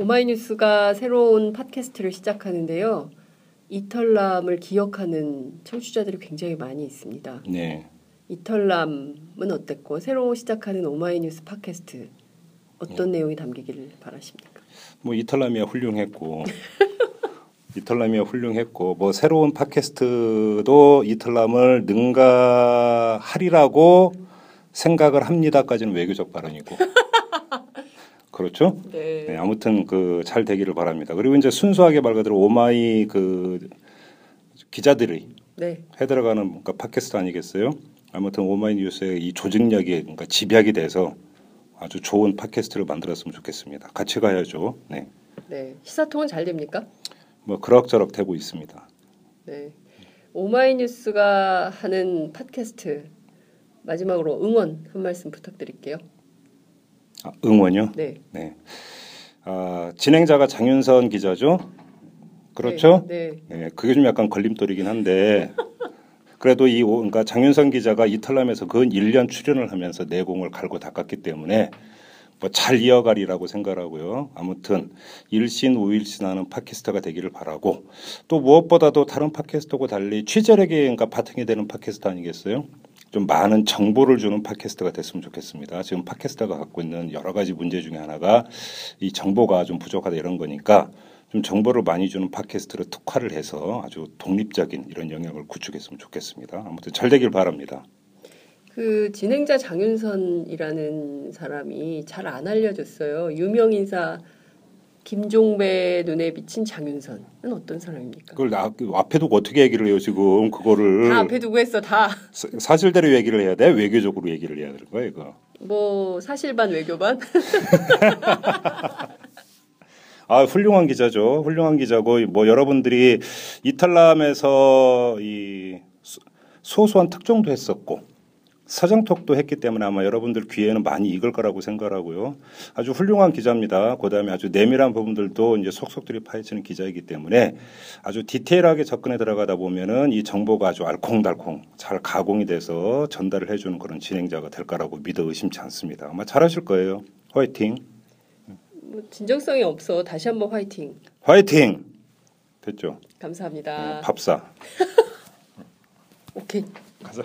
오마이뉴스가 새로운 팟캐스트를 시작하는데요. 이털남을 기억하는 청취자들이 굉장히 많이 있습니다. 네. 이털남은 어땠고 새로 시작하는 오마이뉴스 팟캐스트 어떤 내용이 담기기를 바라십니까? 뭐 이탈라미아 훌륭했고 이탈람이야 훌륭했고 뭐 새로운 팟캐스트도 이탈람을 능가하리라고 생각을 합니다까지는 외교적 발언이고 그렇죠? 네. 네, 아무튼 그 잘 되기를 바랍니다. 그리고 이제 순수하게 말 그대로 오마이 그 기자들이 네. 해 들어가는 뭔가 팟캐스트 아니겠어요? 아무튼 오마이 뉴스의 이 조직력이 그러니까 집약이 돼서 아주 좋은 팟캐스트를 만들었으면 좋겠습니다. 같이 가야죠. 네. 네. 시사통은 잘 됩니까? 뭐 그럭저럭 되고 있습니다. 네. 오마이뉴스가 하는 팟캐스트 마지막으로 응원 한 말씀 부탁드릴게요. 아, 응원요? 네. 네. 아, 진행자가 장윤선 기자죠. 그렇죠? 네. 네. 네, 그게 좀 약간 걸림돌이긴 한데 그래도 이 오- 그러니까 장윤선 기자가 이탈람에서 근 1년 출연을 하면서 내공을 갈고 닦았기 때문에 뭐 잘 이어가리라고 생각하고요. 아무튼 일신 우일신 하는 팟캐스트가 되기를 바라고 또 무엇보다도 다른 팟캐스트하고 달리 취재력이 그러니까 바탕이 되는 팟캐스트 아니겠어요? 좀 많은 정보를 주는 팟캐스트가 됐으면 좋겠습니다. 지금 팟캐스트가 갖고 있는 여러 가지 문제 중에 하나가 이 정보가 좀 부족하다 이런 거니까 좀 정보를 많이 주는 팟캐스트로 특화를 해서 아주 독립적인 이런 영역을 구축했으면 좋겠습니다. 아무튼 잘 되길 바랍니다. 그 진행자 장윤선이라는 사람이 잘 안 알려졌어요. 유명 인사 김종배 눈에 비친 장윤선은 어떤 사람입니까? 그걸 나, 그 앞에 두고 어떻게 얘기를 해요 지금 그거를 다 앞에 두고 했어 다. 사- 사실대로 얘기를 해야 돼 외교적으로 얘기를 해야 되는 거야 이거. 뭐 사실반 외교반? 아 훌륭한 기자죠. 훌륭한 기자고 뭐 여러분들이 이탈람에서 이 소- 소소한 특종도 했었고 서정톡도 했기 때문에 아마 여러분들 귀에는 많이 익을 거라고 생각하고요. 아주 훌륭한 기자입니다. 그다음에 아주 내밀한 부분들도 이제 속속들이 파헤치는 기자이기 때문에 아주 디테일하게 접근해 들어가다 보면은 이 정보가 아주 알콩달콩 잘 가공이 돼서 전달을 해주는 그런 진행자가 될 거라고 믿어 의심치 않습니다. 아마 잘하실 거예요. 화이팅! 뭐 진정성이 없어. 다시 한번 화이팅. 화이팅! 됐죠? 감사합니다. 네, 밥사. 오케이. 가자.